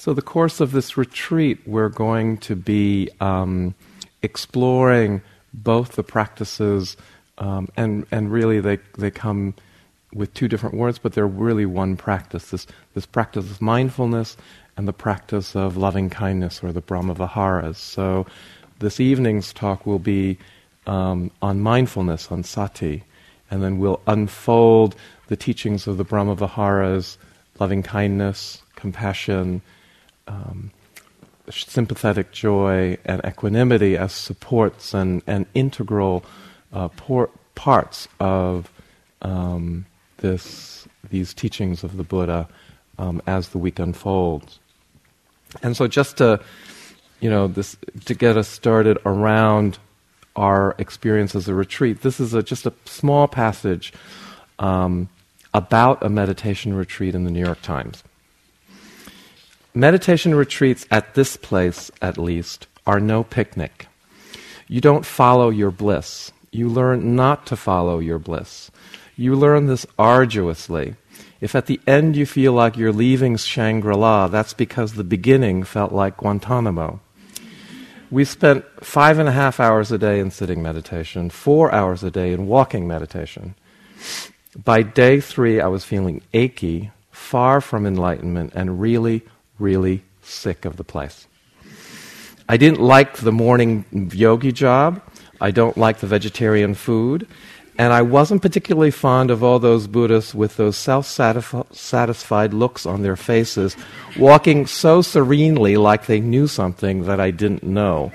So, the course of this retreat, we're going to be um, exploring both the practices, um, and and really they they come with two different words, but they're really one practice. This this practice of mindfulness and the practice of loving kindness, or the Brahma Viharas. So, this evening's talk will be um, on mindfulness, on sati, and then we'll unfold the teachings of the Brahma Viharas, loving kindness, compassion um, sympathetic joy and equanimity as supports and, and integral uh, por- parts of um, this, these teachings of the Buddha um, as the week unfolds. And so, just to you know, this to get us started around our experience as a retreat, this is a, just a small passage um, about a meditation retreat in the New York Times. Meditation retreats at this place, at least, are no picnic. You don't follow your bliss. You learn not to follow your bliss. You learn this arduously. If at the end you feel like you're leaving Shangri La, that's because the beginning felt like Guantanamo. We spent five and a half hours a day in sitting meditation, four hours a day in walking meditation. By day three, I was feeling achy, far from enlightenment, and really really sick of the place. I didn't like the morning yogi job. I don't like the vegetarian food. And I wasn't particularly fond of all those Buddhists with those self satisfied looks on their faces, walking so serenely like they knew something that I didn't know,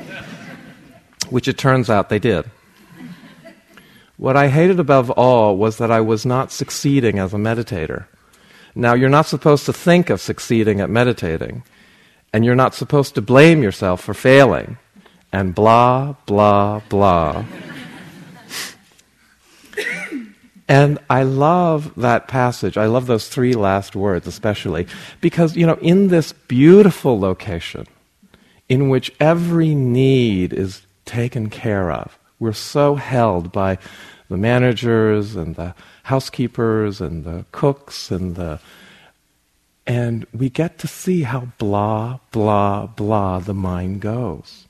which it turns out they did. What I hated above all was that I was not succeeding as a meditator. Now, you're not supposed to think of succeeding at meditating, and you're not supposed to blame yourself for failing, and blah, blah, blah. and I love that passage. I love those three last words, especially, because, you know, in this beautiful location, in which every need is taken care of, we're so held by the managers and the housekeepers and the cooks and the and we get to see how blah blah blah the mind goes.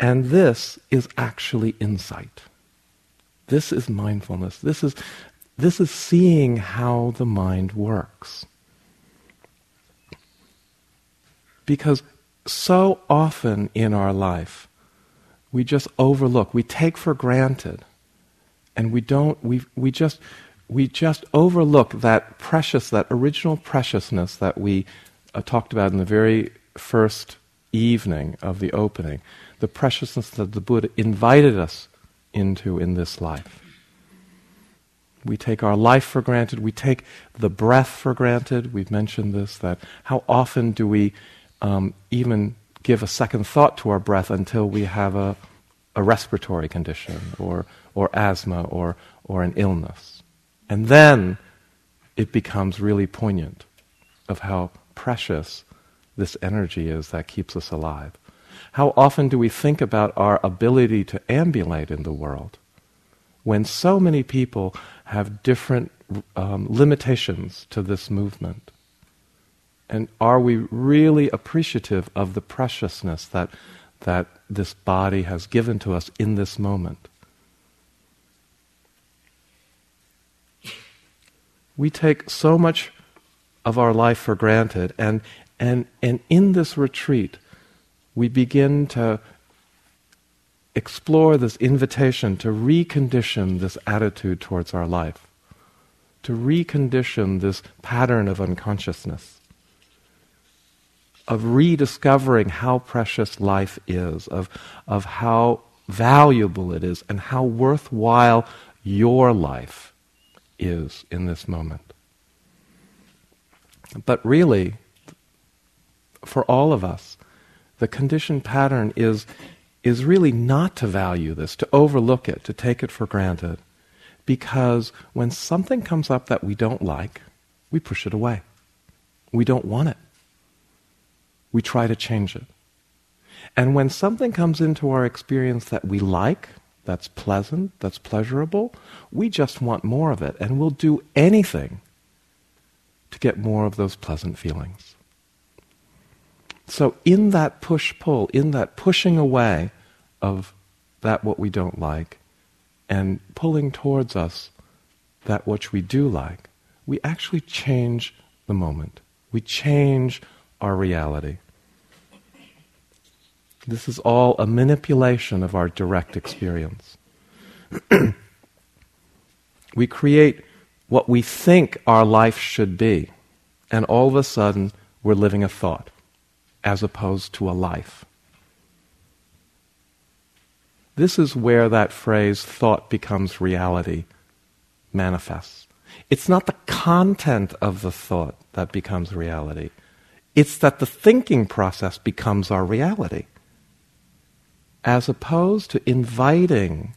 And this is actually insight. This is mindfulness. This is this is seeing how the mind works. Because so often in our life we just overlook we take for granted and we don't we we just we just overlook that precious that original preciousness that we uh, talked about in the very first evening of the opening the preciousness that the buddha invited us into in this life. We take our life for granted. We take the breath for granted. We've mentioned this that how often do we um, even give a second thought to our breath until we have a, a respiratory condition or or asthma or, or an illness. And then it becomes really poignant of how precious this energy is that keeps us alive. How often do we think about our ability to ambulate in the world when so many people have different um, limitations to this movement? And are we really appreciative of the preciousness that, that this body has given to us in this moment? We take so much of our life for granted. And, and, and in this retreat, we begin to explore this invitation to recondition this attitude towards our life, to recondition this pattern of unconsciousness, of rediscovering how precious life is, of, of how valuable it is, and how worthwhile your life is in this moment. But really, for all of us, the conditioned pattern is, is really not to value this, to overlook it, to take it for granted. Because when something comes up that we don't like, we push it away. We don't want it. We try to change it. And when something comes into our experience that we like, that's pleasant, that's pleasurable. We just want more of it, and we'll do anything to get more of those pleasant feelings. So, in that push pull, in that pushing away of that what we don't like, and pulling towards us that which we do like, we actually change the moment. We change our reality. This is all a manipulation of our direct experience. we create what we think our life should be, and all of a sudden we're living a thought as opposed to a life. This is where that phrase, thought becomes reality, manifests. It's not the content of the thought that becomes reality, it's that the thinking process becomes our reality. As opposed to inviting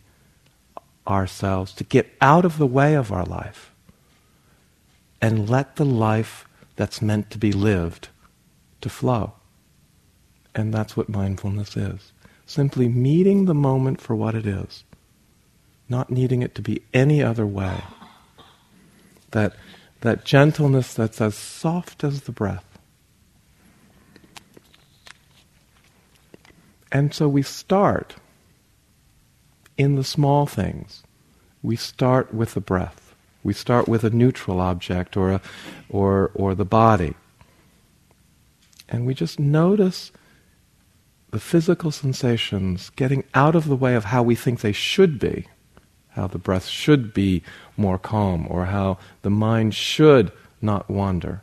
ourselves to get out of the way of our life and let the life that's meant to be lived to flow. And that's what mindfulness is. Simply meeting the moment for what it is, not needing it to be any other way. That, that gentleness that's as soft as the breath. And so we start in the small things. We start with the breath. We start with a neutral object or, a, or, or the body. And we just notice the physical sensations getting out of the way of how we think they should be, how the breath should be more calm, or how the mind should not wander.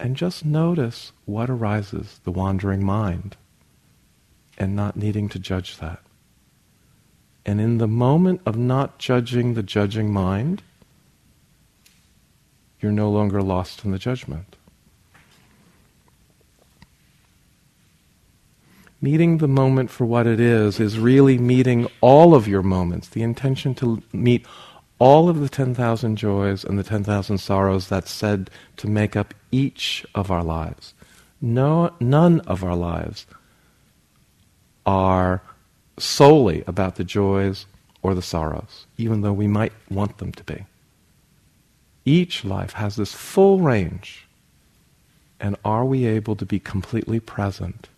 And just notice what arises, the wandering mind, and not needing to judge that. And in the moment of not judging the judging mind, you're no longer lost in the judgment. meeting the moment for what it is is really meeting all of your moments, the intention to meet all of the 10,000 joys and the 10,000 sorrows that's said to make up each of our lives. No, none of our lives are solely about the joys or the sorrows, even though we might want them to be. Each life has this full range. And are we able to be completely present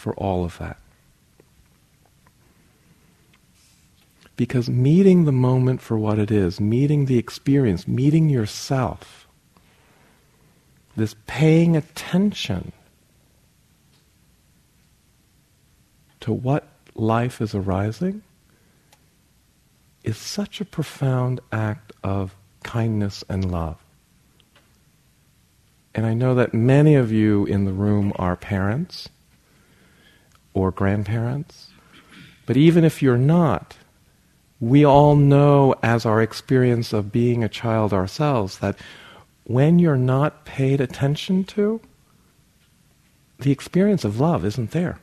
for all of that. Because meeting the moment for what it is, meeting the experience, meeting yourself, this paying attention to what life is arising, is such a profound act of kindness and love. And I know that many of you in the room are parents or grandparents. But even if you're not, we all know as our experience of being a child ourselves that when you're not paid attention to, the experience of love isn't there.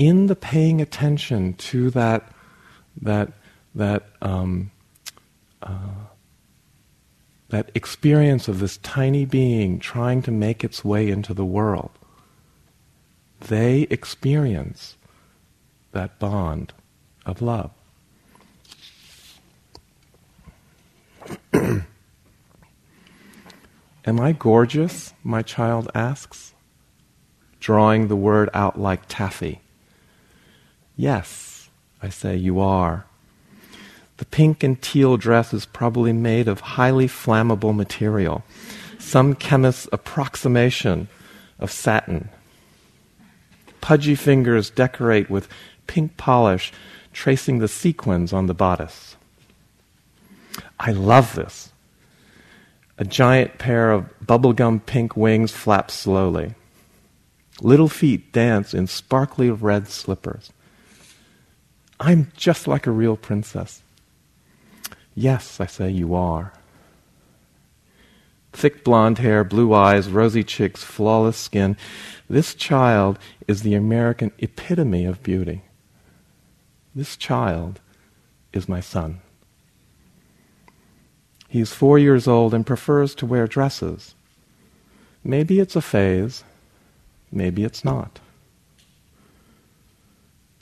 In the paying attention to that, that, that, um, uh, that experience of this tiny being trying to make its way into the world, they experience that bond of love. Am I gorgeous? My child asks, drawing the word out like taffy. Yes, I say, you are. The pink and teal dress is probably made of highly flammable material, some chemist's approximation of satin Pudgy fingers decorate with pink polish, tracing the sequins on the bodice. I love this. A giant pair of bubblegum pink wings flap slowly. Little feet dance in sparkly red slippers. I'm just like a real princess. Yes, I say, you are. Thick blonde hair, blue eyes, rosy cheeks, flawless skin. This child is the American epitome of beauty. This child is my son. He's four years old and prefers to wear dresses. Maybe it's a phase, maybe it's not.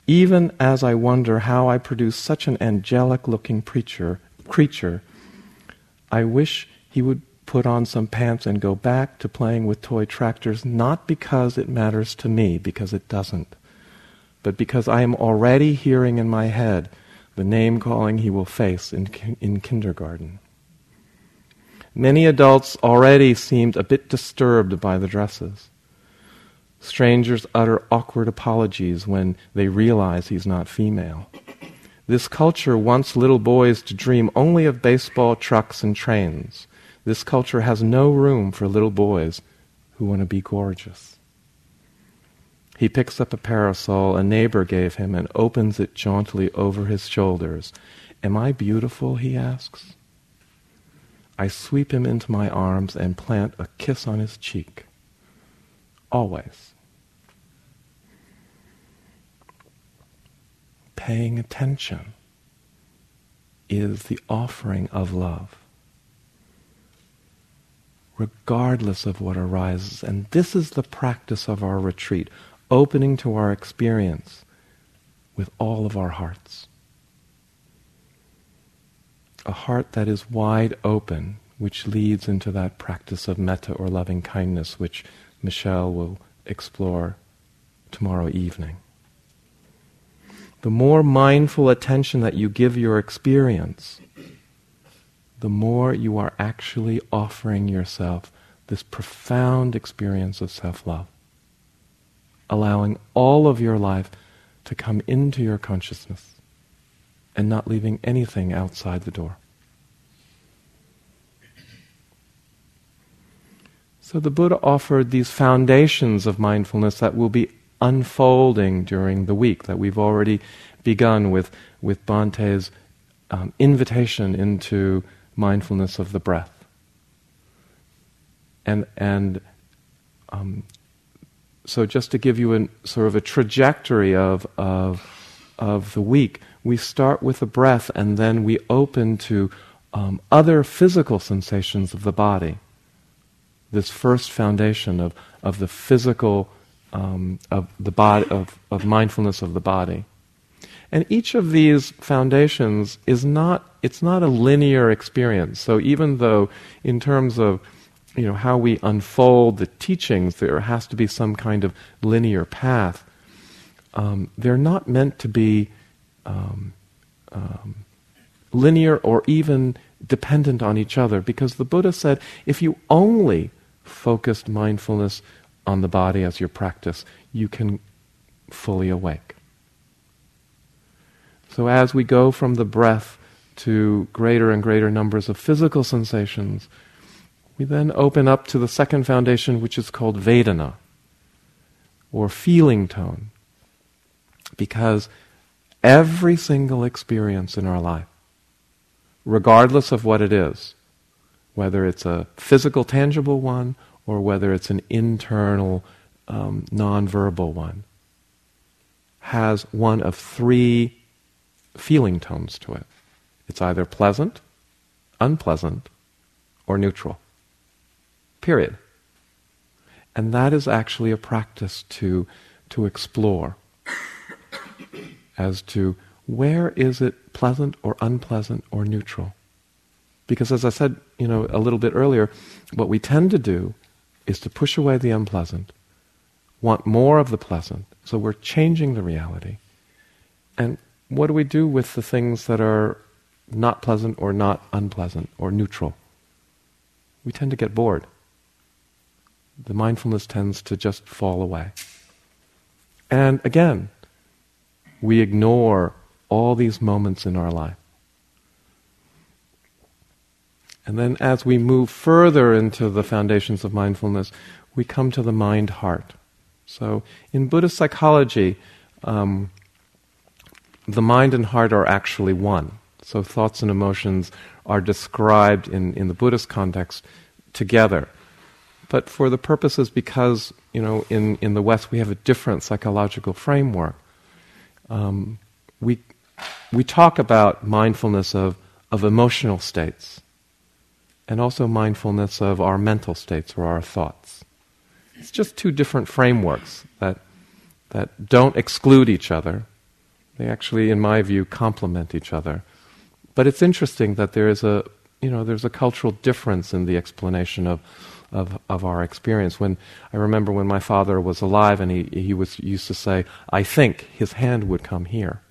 Even as I wonder how I produce such an angelic looking preacher, creature, I wish he would put on some pants and go back to playing with toy tractors, not because it matters to me, because it doesn't, but because I am already hearing in my head the name calling he will face in, in kindergarten. Many adults already seemed a bit disturbed by the dresses. Strangers utter awkward apologies when they realize he's not female. This culture wants little boys to dream only of baseball, trucks, and trains. This culture has no room for little boys who want to be gorgeous. He picks up a parasol a neighbor gave him and opens it jauntily over his shoulders. Am I beautiful? he asks. I sweep him into my arms and plant a kiss on his cheek. Always. Paying attention is the offering of love, regardless of what arises. And this is the practice of our retreat opening to our experience with all of our hearts. A heart that is wide open, which leads into that practice of metta or loving kindness, which Michelle will explore tomorrow evening. The more mindful attention that you give your experience, the more you are actually offering yourself this profound experience of self love allowing all of your life to come into your consciousness and not leaving anything outside the door. So the Buddha offered these foundations of mindfulness that will be unfolding during the week, that we've already begun with, with Bhante's um, invitation into mindfulness of the breath. And, and um, so just to give you a sort of a trajectory of, of, of the week, we start with the breath and then we open to um, other physical sensations of the body. This first foundation of, of the physical, um, of the body, of, of mindfulness of the body. And each of these foundations is not, it's not a linear experience. So even though in terms of you know, how we unfold the teachings, there has to be some kind of linear path. Um, they're not meant to be um, um, linear or even dependent on each other because the Buddha said if you only focused mindfulness on the body as your practice, you can fully awake. So as we go from the breath to greater and greater numbers of physical sensations, we then open up to the second foundation, which is called Vedana, or feeling tone. Because every single experience in our life, regardless of what it is, whether it's a physical, tangible one, or whether it's an internal, um, nonverbal one, has one of three feeling tones to it. It's either pleasant, unpleasant, or neutral. Period. And that is actually a practice to, to explore as to where is it pleasant or unpleasant or neutral. Because as I said, you know, a little bit earlier, what we tend to do is to push away the unpleasant, want more of the pleasant. So we're changing the reality. And what do we do with the things that are not pleasant or not unpleasant or neutral? We tend to get bored the mindfulness tends to just fall away. And again, we ignore all these moments in our life. And then as we move further into the foundations of mindfulness, we come to the mind heart. So in Buddhist psychology, um, the mind and heart are actually one. So thoughts and emotions are described in, in the Buddhist context together but for the purposes because you know in, in the West we have a different psychological framework. Um, we we talk about mindfulness of of emotional states, and also mindfulness of our mental states or our thoughts. It's just two different frameworks that that don't exclude each other. They actually, in my view, complement each other. But it's interesting that there is a you know, there's a cultural difference in the explanation of, of, of our experience. When I remember when my father was alive and he, he was used to say, I think his hand would come here.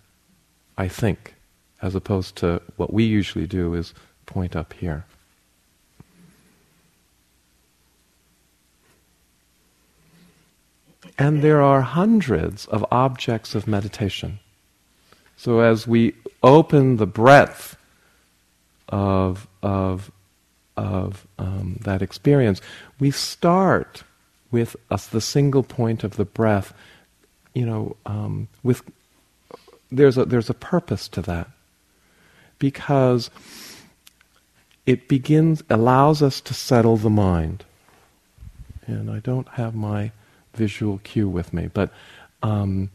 I think, as opposed to what we usually do is point up here. And there are hundreds of objects of meditation. So as we open the breadth of, of, of um, that experience, we start with the single point of the breath. You know, um, with there's a there's a purpose to that because it begins allows us to settle the mind. And I don't have my visual cue with me, but um,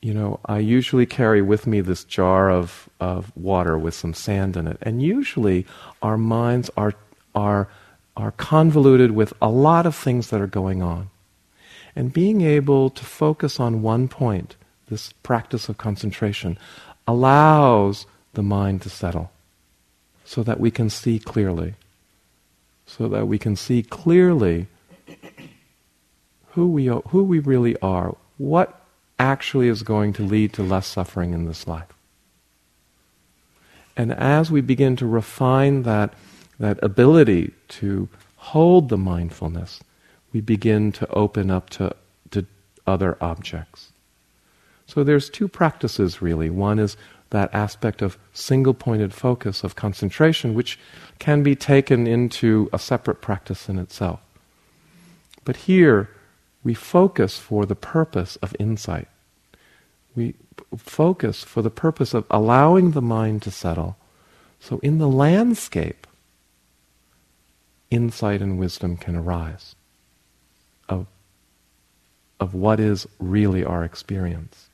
you know, I usually carry with me this jar of, of water with some sand in it. And usually our minds are, are, are convoluted with a lot of things that are going on. And being able to focus on one point, this practice of concentration, allows the mind to settle so that we can see clearly. So that we can see clearly who we, who we really are, what actually is going to lead to less suffering in this life. And as we begin to refine that, that ability to hold the mindfulness, we begin to open up to, to other objects. So there's two practices really. One is that aspect of single pointed focus, of concentration, which can be taken into a separate practice in itself. But here, we focus for the purpose of insight. We focus for the purpose of allowing the mind to settle. So in the landscape, insight and wisdom can arise of, of what is really our experience.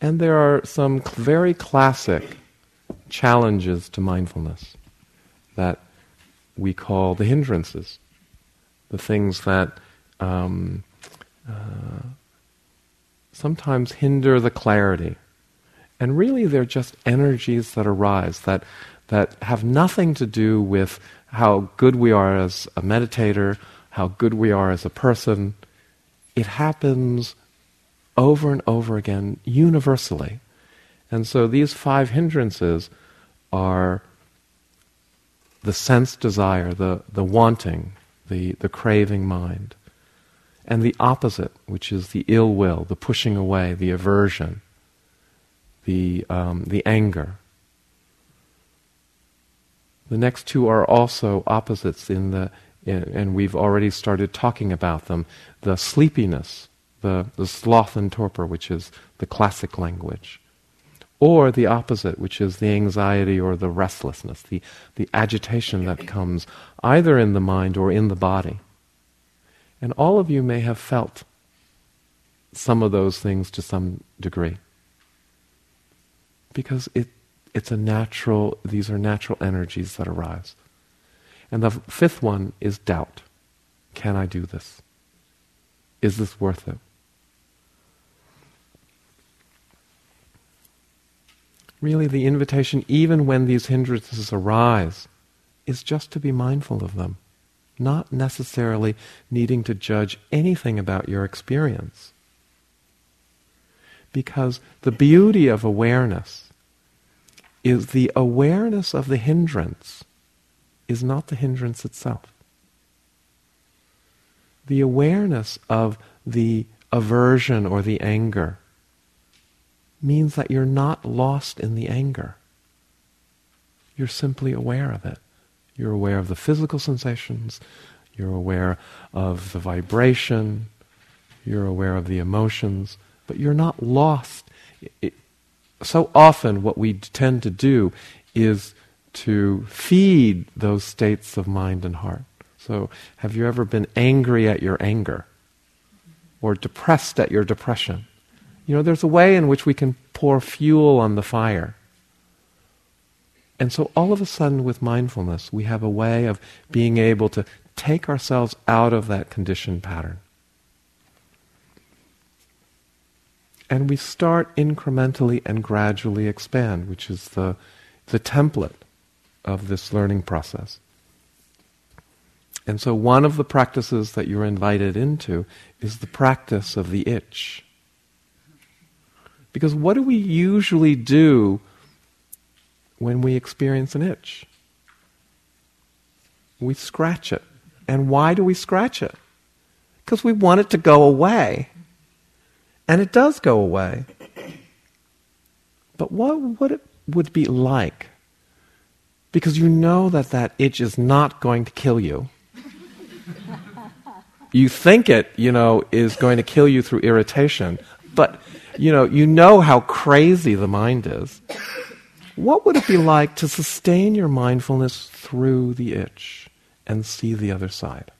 And there are some very classic challenges to mindfulness that we call the hindrances, the things that um, uh, sometimes hinder the clarity. And really, they're just energies that arise that, that have nothing to do with how good we are as a meditator, how good we are as a person. It happens over and over again, universally. And so these five hindrances are the sense desire, the, the wanting, the, the craving mind, and the opposite, which is the ill will, the pushing away, the aversion, the, um, the anger. The next two are also opposites in the, in, and we've already started talking about them. The sleepiness, the, the sloth and torpor, which is the classic language or the opposite, which is the anxiety or the restlessness, the, the agitation that comes either in the mind or in the body. And all of you may have felt some of those things to some degree. Because it, it's a natural, these are natural energies that arise. And the fifth one is doubt. Can I do this? Is this worth it? Really the invitation, even when these hindrances arise, is just to be mindful of them, not necessarily needing to judge anything about your experience. Because the beauty of awareness is the awareness of the hindrance is not the hindrance itself. The awareness of the aversion or the anger means that you're not lost in the anger. You're simply aware of it. You're aware of the physical sensations, you're aware of the vibration, you're aware of the emotions, but you're not lost. It, so often, what we tend to do is to feed those states of mind and heart. So, have you ever been angry at your anger? Or depressed at your depression? You know, there's a way in which we can pour fuel on the fire. And so all of a sudden, with mindfulness, we have a way of being able to take ourselves out of that conditioned pattern. And we start incrementally and gradually expand, which is the, the template of this learning process. And so, one of the practices that you're invited into is the practice of the itch. Because what do we usually do when we experience an itch? We scratch it. And why do we scratch it? Because we want it to go away. And it does go away. But what would it would be like? Because you know that that itch is not going to kill you. you think it, you know, is going to kill you through irritation, but you know, you know how crazy the mind is. What would it be like to sustain your mindfulness through the itch and see the other side?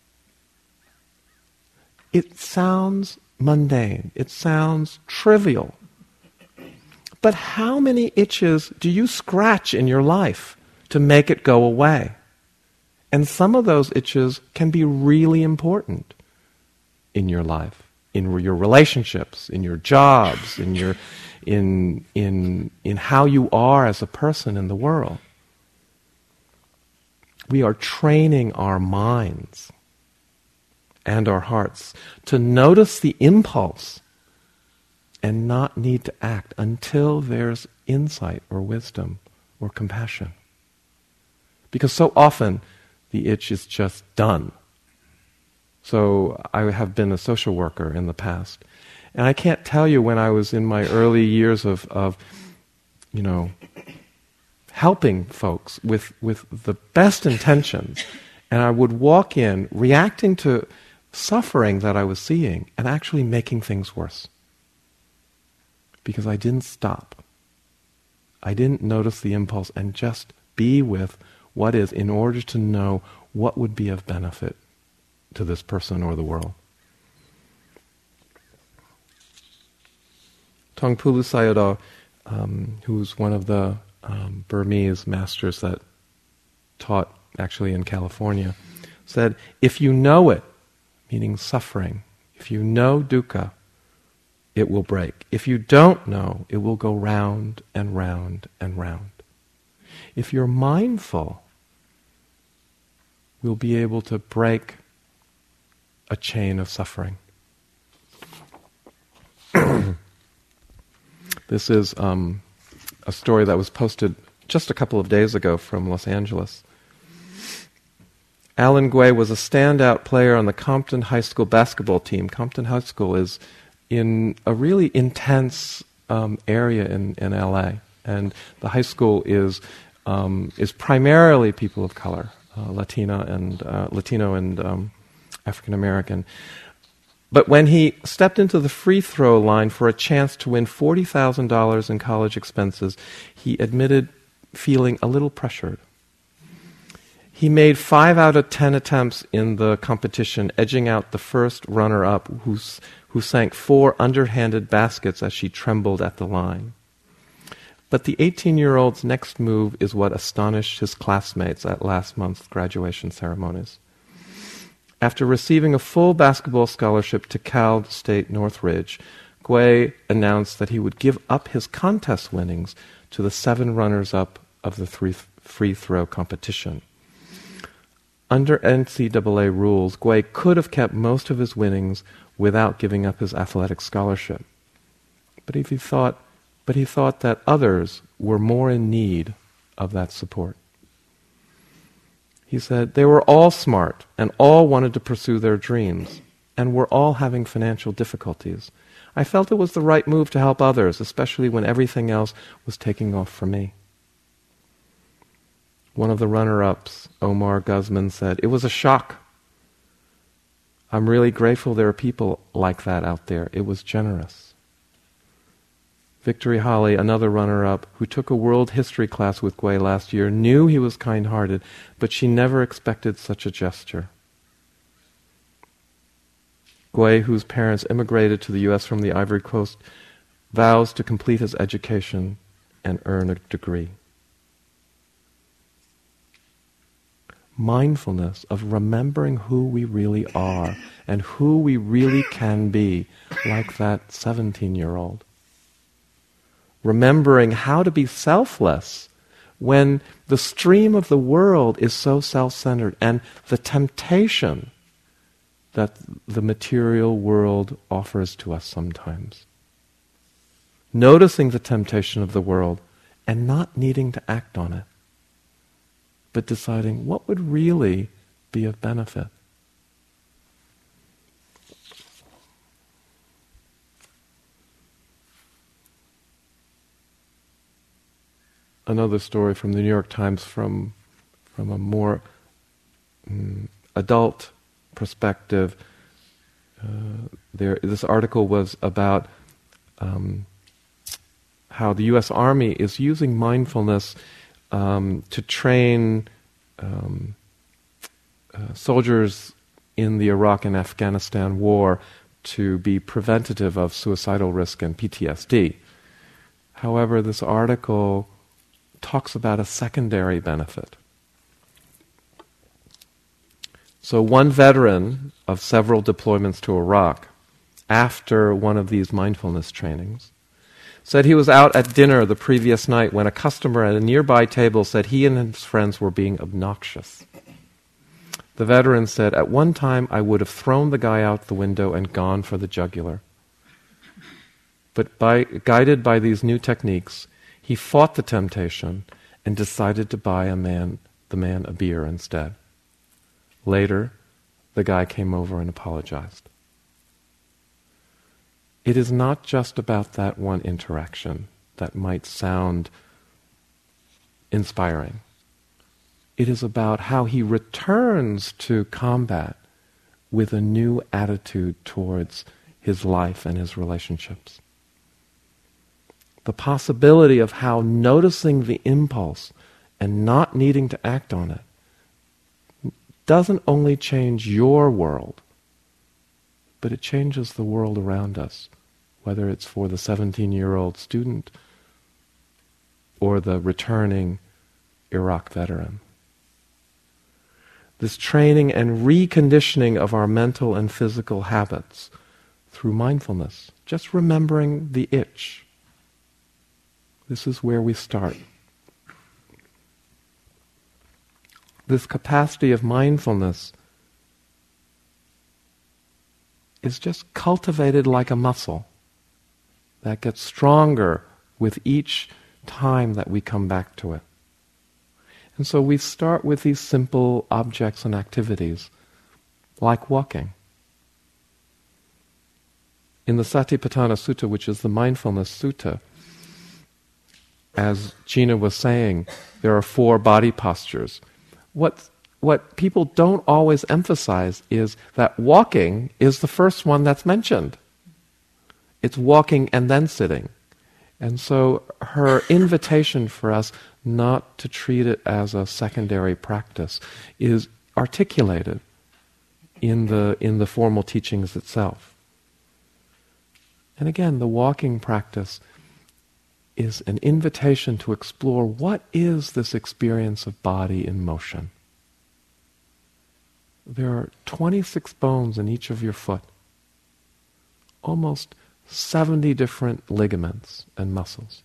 It sounds mundane. It sounds trivial. But how many itches do you scratch in your life to make it go away? And some of those itches can be really important in your life in your relationships, in your jobs, in your in in in how you are as a person in the world. We are training our minds and our hearts to notice the impulse and not need to act until there's insight or wisdom or compassion. Because so often the itch is just done. So I have been a social worker in the past. And I can't tell you when I was in my early years of, of you know, helping folks with, with the best intentions. And I would walk in reacting to suffering that I was seeing and actually making things worse. Because I didn't stop. I didn't notice the impulse and just be with what is in order to know what would be of benefit to this person or the world. Taungpulu Sayadaw, um, who's one of the um, Burmese masters that taught actually in California, said, if you know it, meaning suffering, if you know dukkha, it will break. If you don't know, it will go round and round and round. If you're mindful, we'll be able to break a chain of suffering. this is um, a story that was posted just a couple of days ago from Los Angeles. Allan Guei was a standout player on the Compton High School basketball team. Compton High School is in a really intense um, area in, in LA, and the high school is um, is primarily people of color, uh, Latina and uh, Latino and um, African American. But when he stepped into the free throw line for a chance to win $40,000 in college expenses, he admitted feeling a little pressured. He made five out of ten attempts in the competition, edging out the first runner up, who sank four underhanded baskets as she trembled at the line. But the 18 year old's next move is what astonished his classmates at last month's graduation ceremonies. After receiving a full basketball scholarship to Cal State Northridge, Guei announced that he would give up his contest winnings to the seven runners up of the three free throw competition. Under NCAA rules, Guei could have kept most of his winnings without giving up his athletic scholarship. But if he thought but he thought that others were more in need of that support. He said, they were all smart and all wanted to pursue their dreams and were all having financial difficulties. I felt it was the right move to help others, especially when everything else was taking off for me. One of the runner ups, Omar Guzman, said, It was a shock. I'm really grateful there are people like that out there. It was generous. Victory Holly, another runner up, who took a world history class with Guei last year, knew he was kind hearted, but she never expected such a gesture. Guei, whose parents immigrated to the U.S. from the Ivory Coast, vows to complete his education and earn a degree. Mindfulness of remembering who we really are and who we really can be, like that 17 year old remembering how to be selfless when the stream of the world is so self centered and the temptation that the material world offers to us sometimes. Noticing the temptation of the world and not needing to act on it, but deciding what would really be of benefit. Another story from the New York Times from from a more um, adult perspective. Uh, there, this article was about um, how the U.S. Army is using mindfulness um, to train um, uh, soldiers in the Iraq and Afghanistan war to be preventative of suicidal risk and PTSD. However, this article talks about a secondary benefit. So, one veteran of several deployments to Iraq, after one of these mindfulness trainings, said he was out at dinner the previous night when a customer at a nearby table said he and his friends were being obnoxious. The veteran said, At one time I would have thrown the guy out the window and gone for the jugular. But by, guided by these new techniques, he fought the temptation and decided to buy a man, the man a beer instead. Later, the guy came over and apologized. It is not just about that one interaction that might sound inspiring. It is about how he returns to combat with a new attitude towards his life and his relationships the possibility of how noticing the impulse and not needing to act on it doesn't only change your world, but it changes the world around us, whether it's for the 17 year old student or the returning Iraq veteran. This training and reconditioning of our mental and physical habits through mindfulness, just remembering the itch this is where we start. This capacity of mindfulness is just cultivated like a muscle that gets stronger with each time that we come back to it. And so we start with these simple objects and activities, like walking. In the Satipatthana Sutta, which is the mindfulness sutta, as Gina was saying, there are four body postures. What, what people don't always emphasize is that walking is the first one that's mentioned. It's walking and then sitting. And so her invitation for us not to treat it as a secondary practice is articulated in the, in the formal teachings itself. And again, the walking practice is an invitation to explore what is this experience of body in motion. There are 26 bones in each of your foot, almost 70 different ligaments and muscles,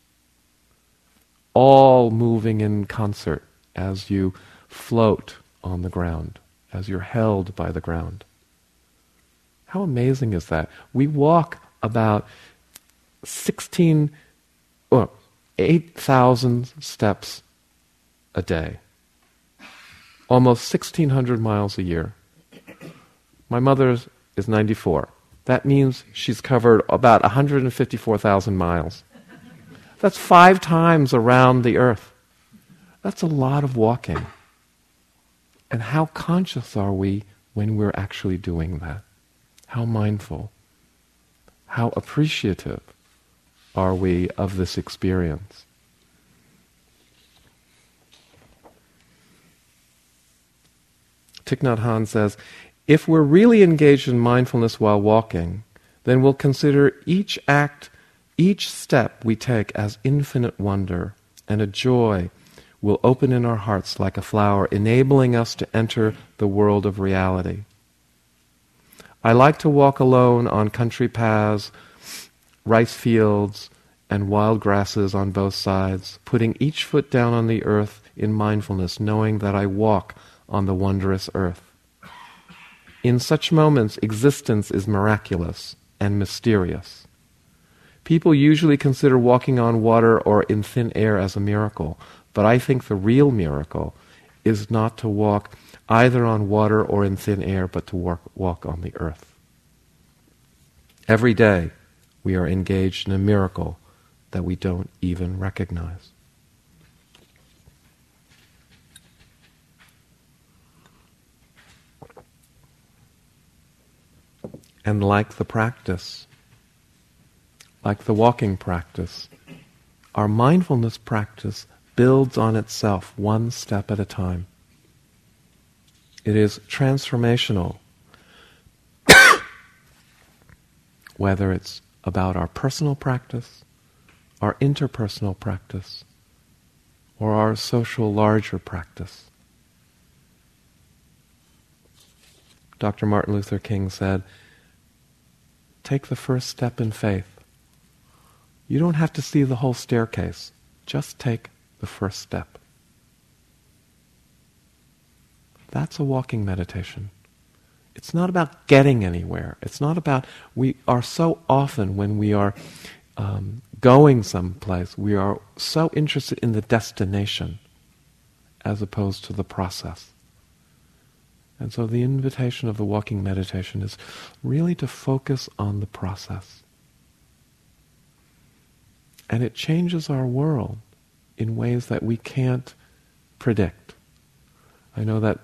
all moving in concert as you float on the ground, as you're held by the ground. How amazing is that? We walk about 16 well, 8,000 steps a day, almost 1,600 miles a year. My mother is 94. That means she's covered about 154,000 miles. That's five times around the earth. That's a lot of walking. And how conscious are we when we're actually doing that? How mindful? How appreciative? Are we of this experience? Thich Nhat Hanh says, if we're really engaged in mindfulness while walking, then we'll consider each act, each step we take as infinite wonder, and a joy will open in our hearts like a flower, enabling us to enter the world of reality. I like to walk alone on country paths rice fields, and wild grasses on both sides, putting each foot down on the earth in mindfulness, knowing that I walk on the wondrous earth. In such moments, existence is miraculous and mysterious. People usually consider walking on water or in thin air as a miracle, but I think the real miracle is not to walk either on water or in thin air, but to walk, walk on the earth. Every day, we are engaged in a miracle that we don't even recognize. And like the practice, like the walking practice, our mindfulness practice builds on itself one step at a time. It is transformational, whether it's about our personal practice, our interpersonal practice, or our social larger practice. Dr. Martin Luther King said, Take the first step in faith. You don't have to see the whole staircase, just take the first step. That's a walking meditation. It's not about getting anywhere. It's not about, we are so often when we are um, going someplace, we are so interested in the destination as opposed to the process. And so the invitation of the walking meditation is really to focus on the process. And it changes our world in ways that we can't predict. I know that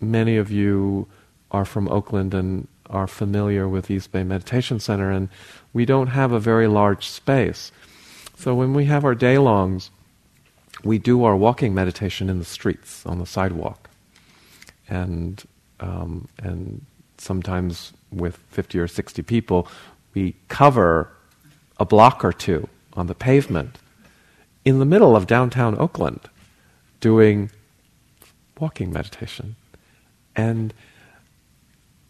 many of you are from Oakland and are familiar with East Bay Meditation Center, and we don't have a very large space. So when we have our day longs, we do our walking meditation in the streets, on the sidewalk. And, um, and sometimes with 50 or 60 people, we cover a block or two on the pavement in the middle of downtown Oakland doing walking meditation. And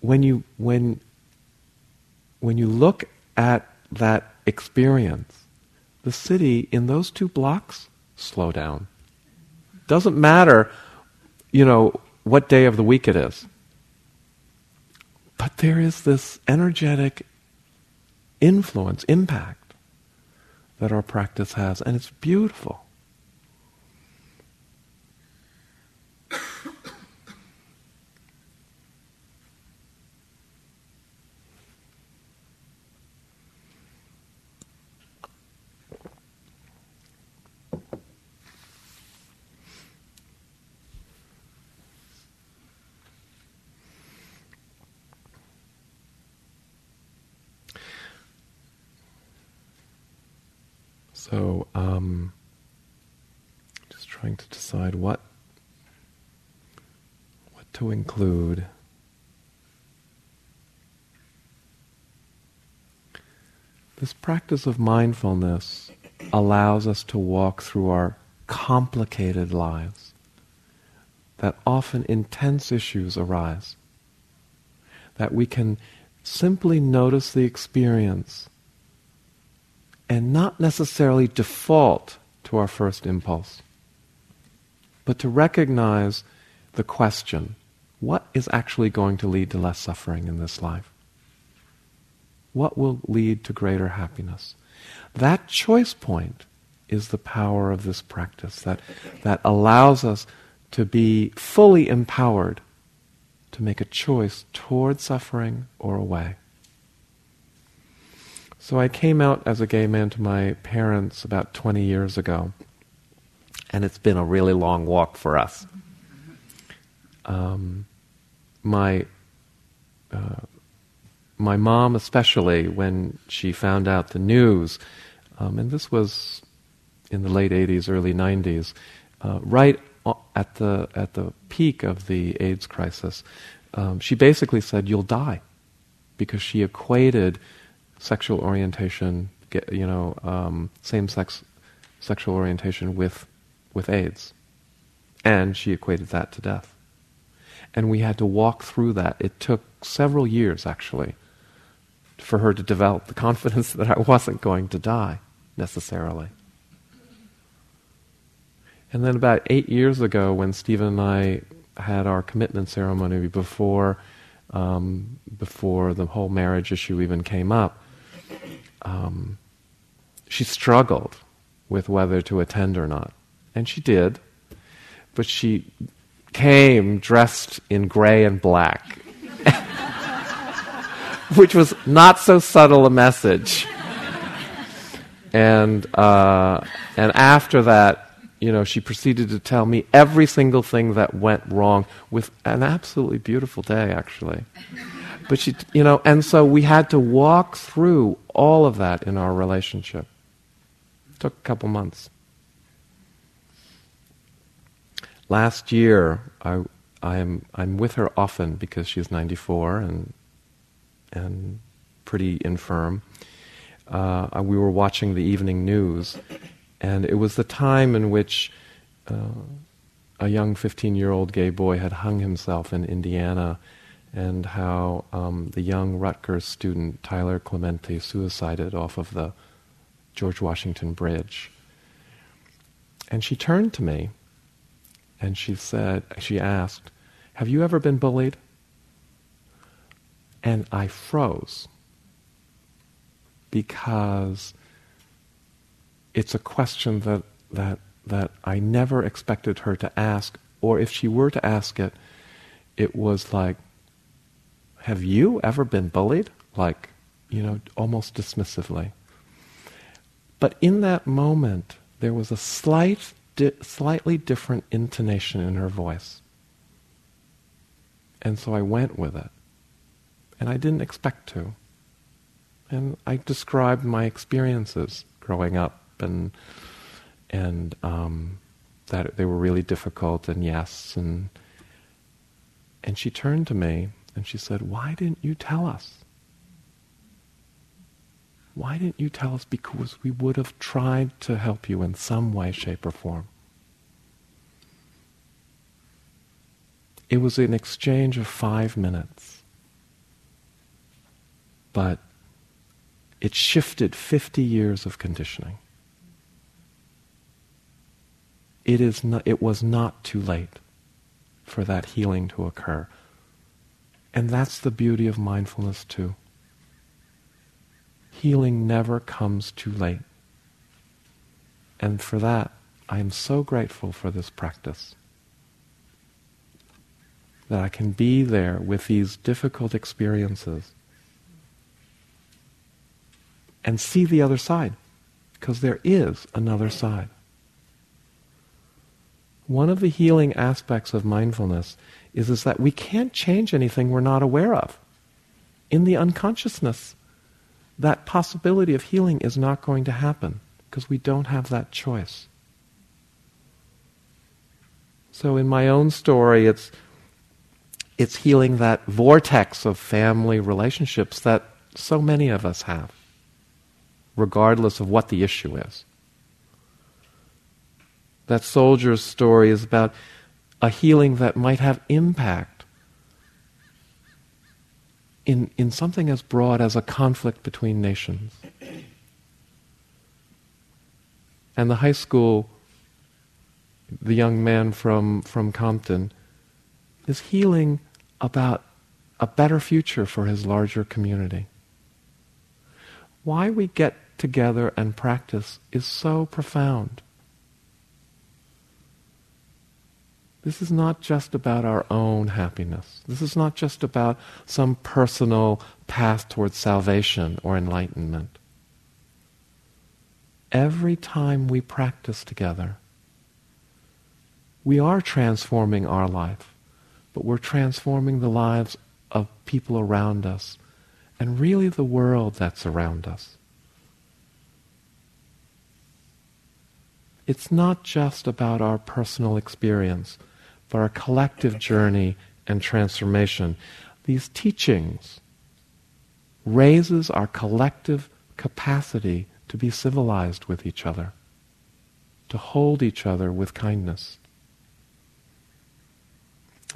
when you when when you look at that experience, the city in those two blocks slow down. Doesn't matter, you know, what day of the week it is. But there is this energetic influence, impact that our practice has, and it's beautiful. So, um, just trying to decide what what to include. This practice of mindfulness allows us to walk through our complicated lives, that often intense issues arise, that we can simply notice the experience and not necessarily default to our first impulse, but to recognize the question what is actually going to lead to less suffering in this life? What will lead to greater happiness? That choice point is the power of this practice that, that allows us to be fully empowered to make a choice toward suffering or away. So I came out as a gay man to my parents about 20 years ago, and it's been a really long walk for us. Um, my uh, my mom, especially when she found out the news, um, and this was in the late 80s, early 90s, uh, right at the at the peak of the AIDS crisis, um, she basically said, "You'll die," because she equated sexual orientation, you know, um, same-sex sexual orientation with with AIDS, and she equated that to death. And we had to walk through that. It took several years, actually, for her to develop the confidence that I wasn't going to die. necessarily. And then about eight years ago, when Stephen and I had our commitment ceremony before um, before the whole marriage issue even came up, um, she struggled with whether to attend or not, and she did, but she came dressed in gray and black, which was not so subtle a message. And uh, and after that, you know, she proceeded to tell me every single thing that went wrong with an absolutely beautiful day, actually. But she, you know, and so we had to walk through all of that in our relationship. It took a couple months. Last year, I, I'm, I'm with her often because she's 94 and, and pretty infirm. Uh, we were watching the evening news, and it was the time in which uh, a young 15 year old gay boy had hung himself in Indiana, and how um, the young Rutgers student Tyler Clementi suicided off of the George Washington Bridge. And she turned to me and she said, she asked, Have you ever been bullied? And I froze because it's a question that, that, that I never expected her to ask, or if she were to ask it, it was like, Have you ever been bullied? Like, you know, almost dismissively. But in that moment, there was a slight, di- slightly different intonation in her voice. And so I went with it. And I didn't expect to. And I described my experiences growing up and and um, that they were really difficult and yes and and she turned to me and she said, "Why didn't you tell us? Why didn't you tell us? Because we would have tried to help you in some way, shape, or form." It was an exchange of five minutes, but it shifted 50 years of conditioning it, is not, it was not too late for that healing to occur. And that's the beauty of mindfulness, too. Healing never comes too late. And for that, I am so grateful for this practice. That I can be there with these difficult experiences and see the other side, because there is another side. One of the healing aspects of mindfulness is, is that we can't change anything we're not aware of. In the unconsciousness, that possibility of healing is not going to happen because we don't have that choice. So in my own story, it's it's healing that vortex of family relationships that so many of us have, regardless of what the issue is. That soldier's story is about a healing that might have impact in, in something as broad as a conflict between nations. And the high school, the young man from, from Compton, is healing about a better future for his larger community. Why we get together and practice is so profound. This is not just about our own happiness. This is not just about some personal path towards salvation or enlightenment. Every time we practice together, we are transforming our life, but we're transforming the lives of people around us and really the world that's around us. It's not just about our personal experience but our collective journey and transformation. These teachings raises our collective capacity to be civilized with each other, to hold each other with kindness.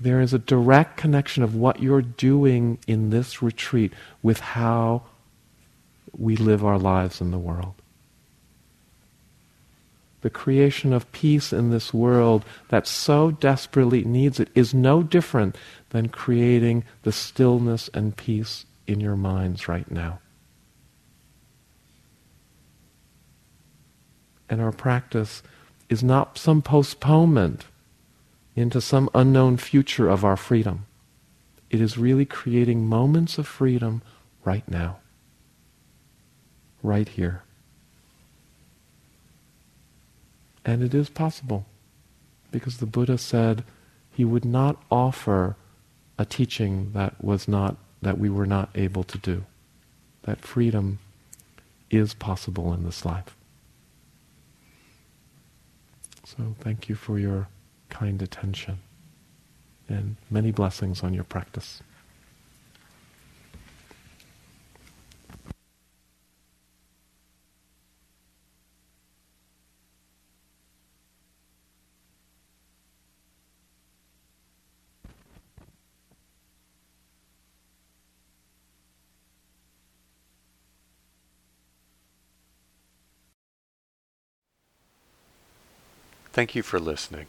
There is a direct connection of what you're doing in this retreat with how we live our lives in the world. the creation of peace in this world that so desperately needs it, is no different than creating the stillness and peace in your minds right now. And our practice is not some postponement into some unknown future of our freedom. It is really creating moments of freedom right now, right here. And it is possible because the Buddha said he would not offer a teaching that was not that we were not able to do. That freedom is possible in this life. So thank you for your kind attention and many blessings on your practice. Thank you for listening.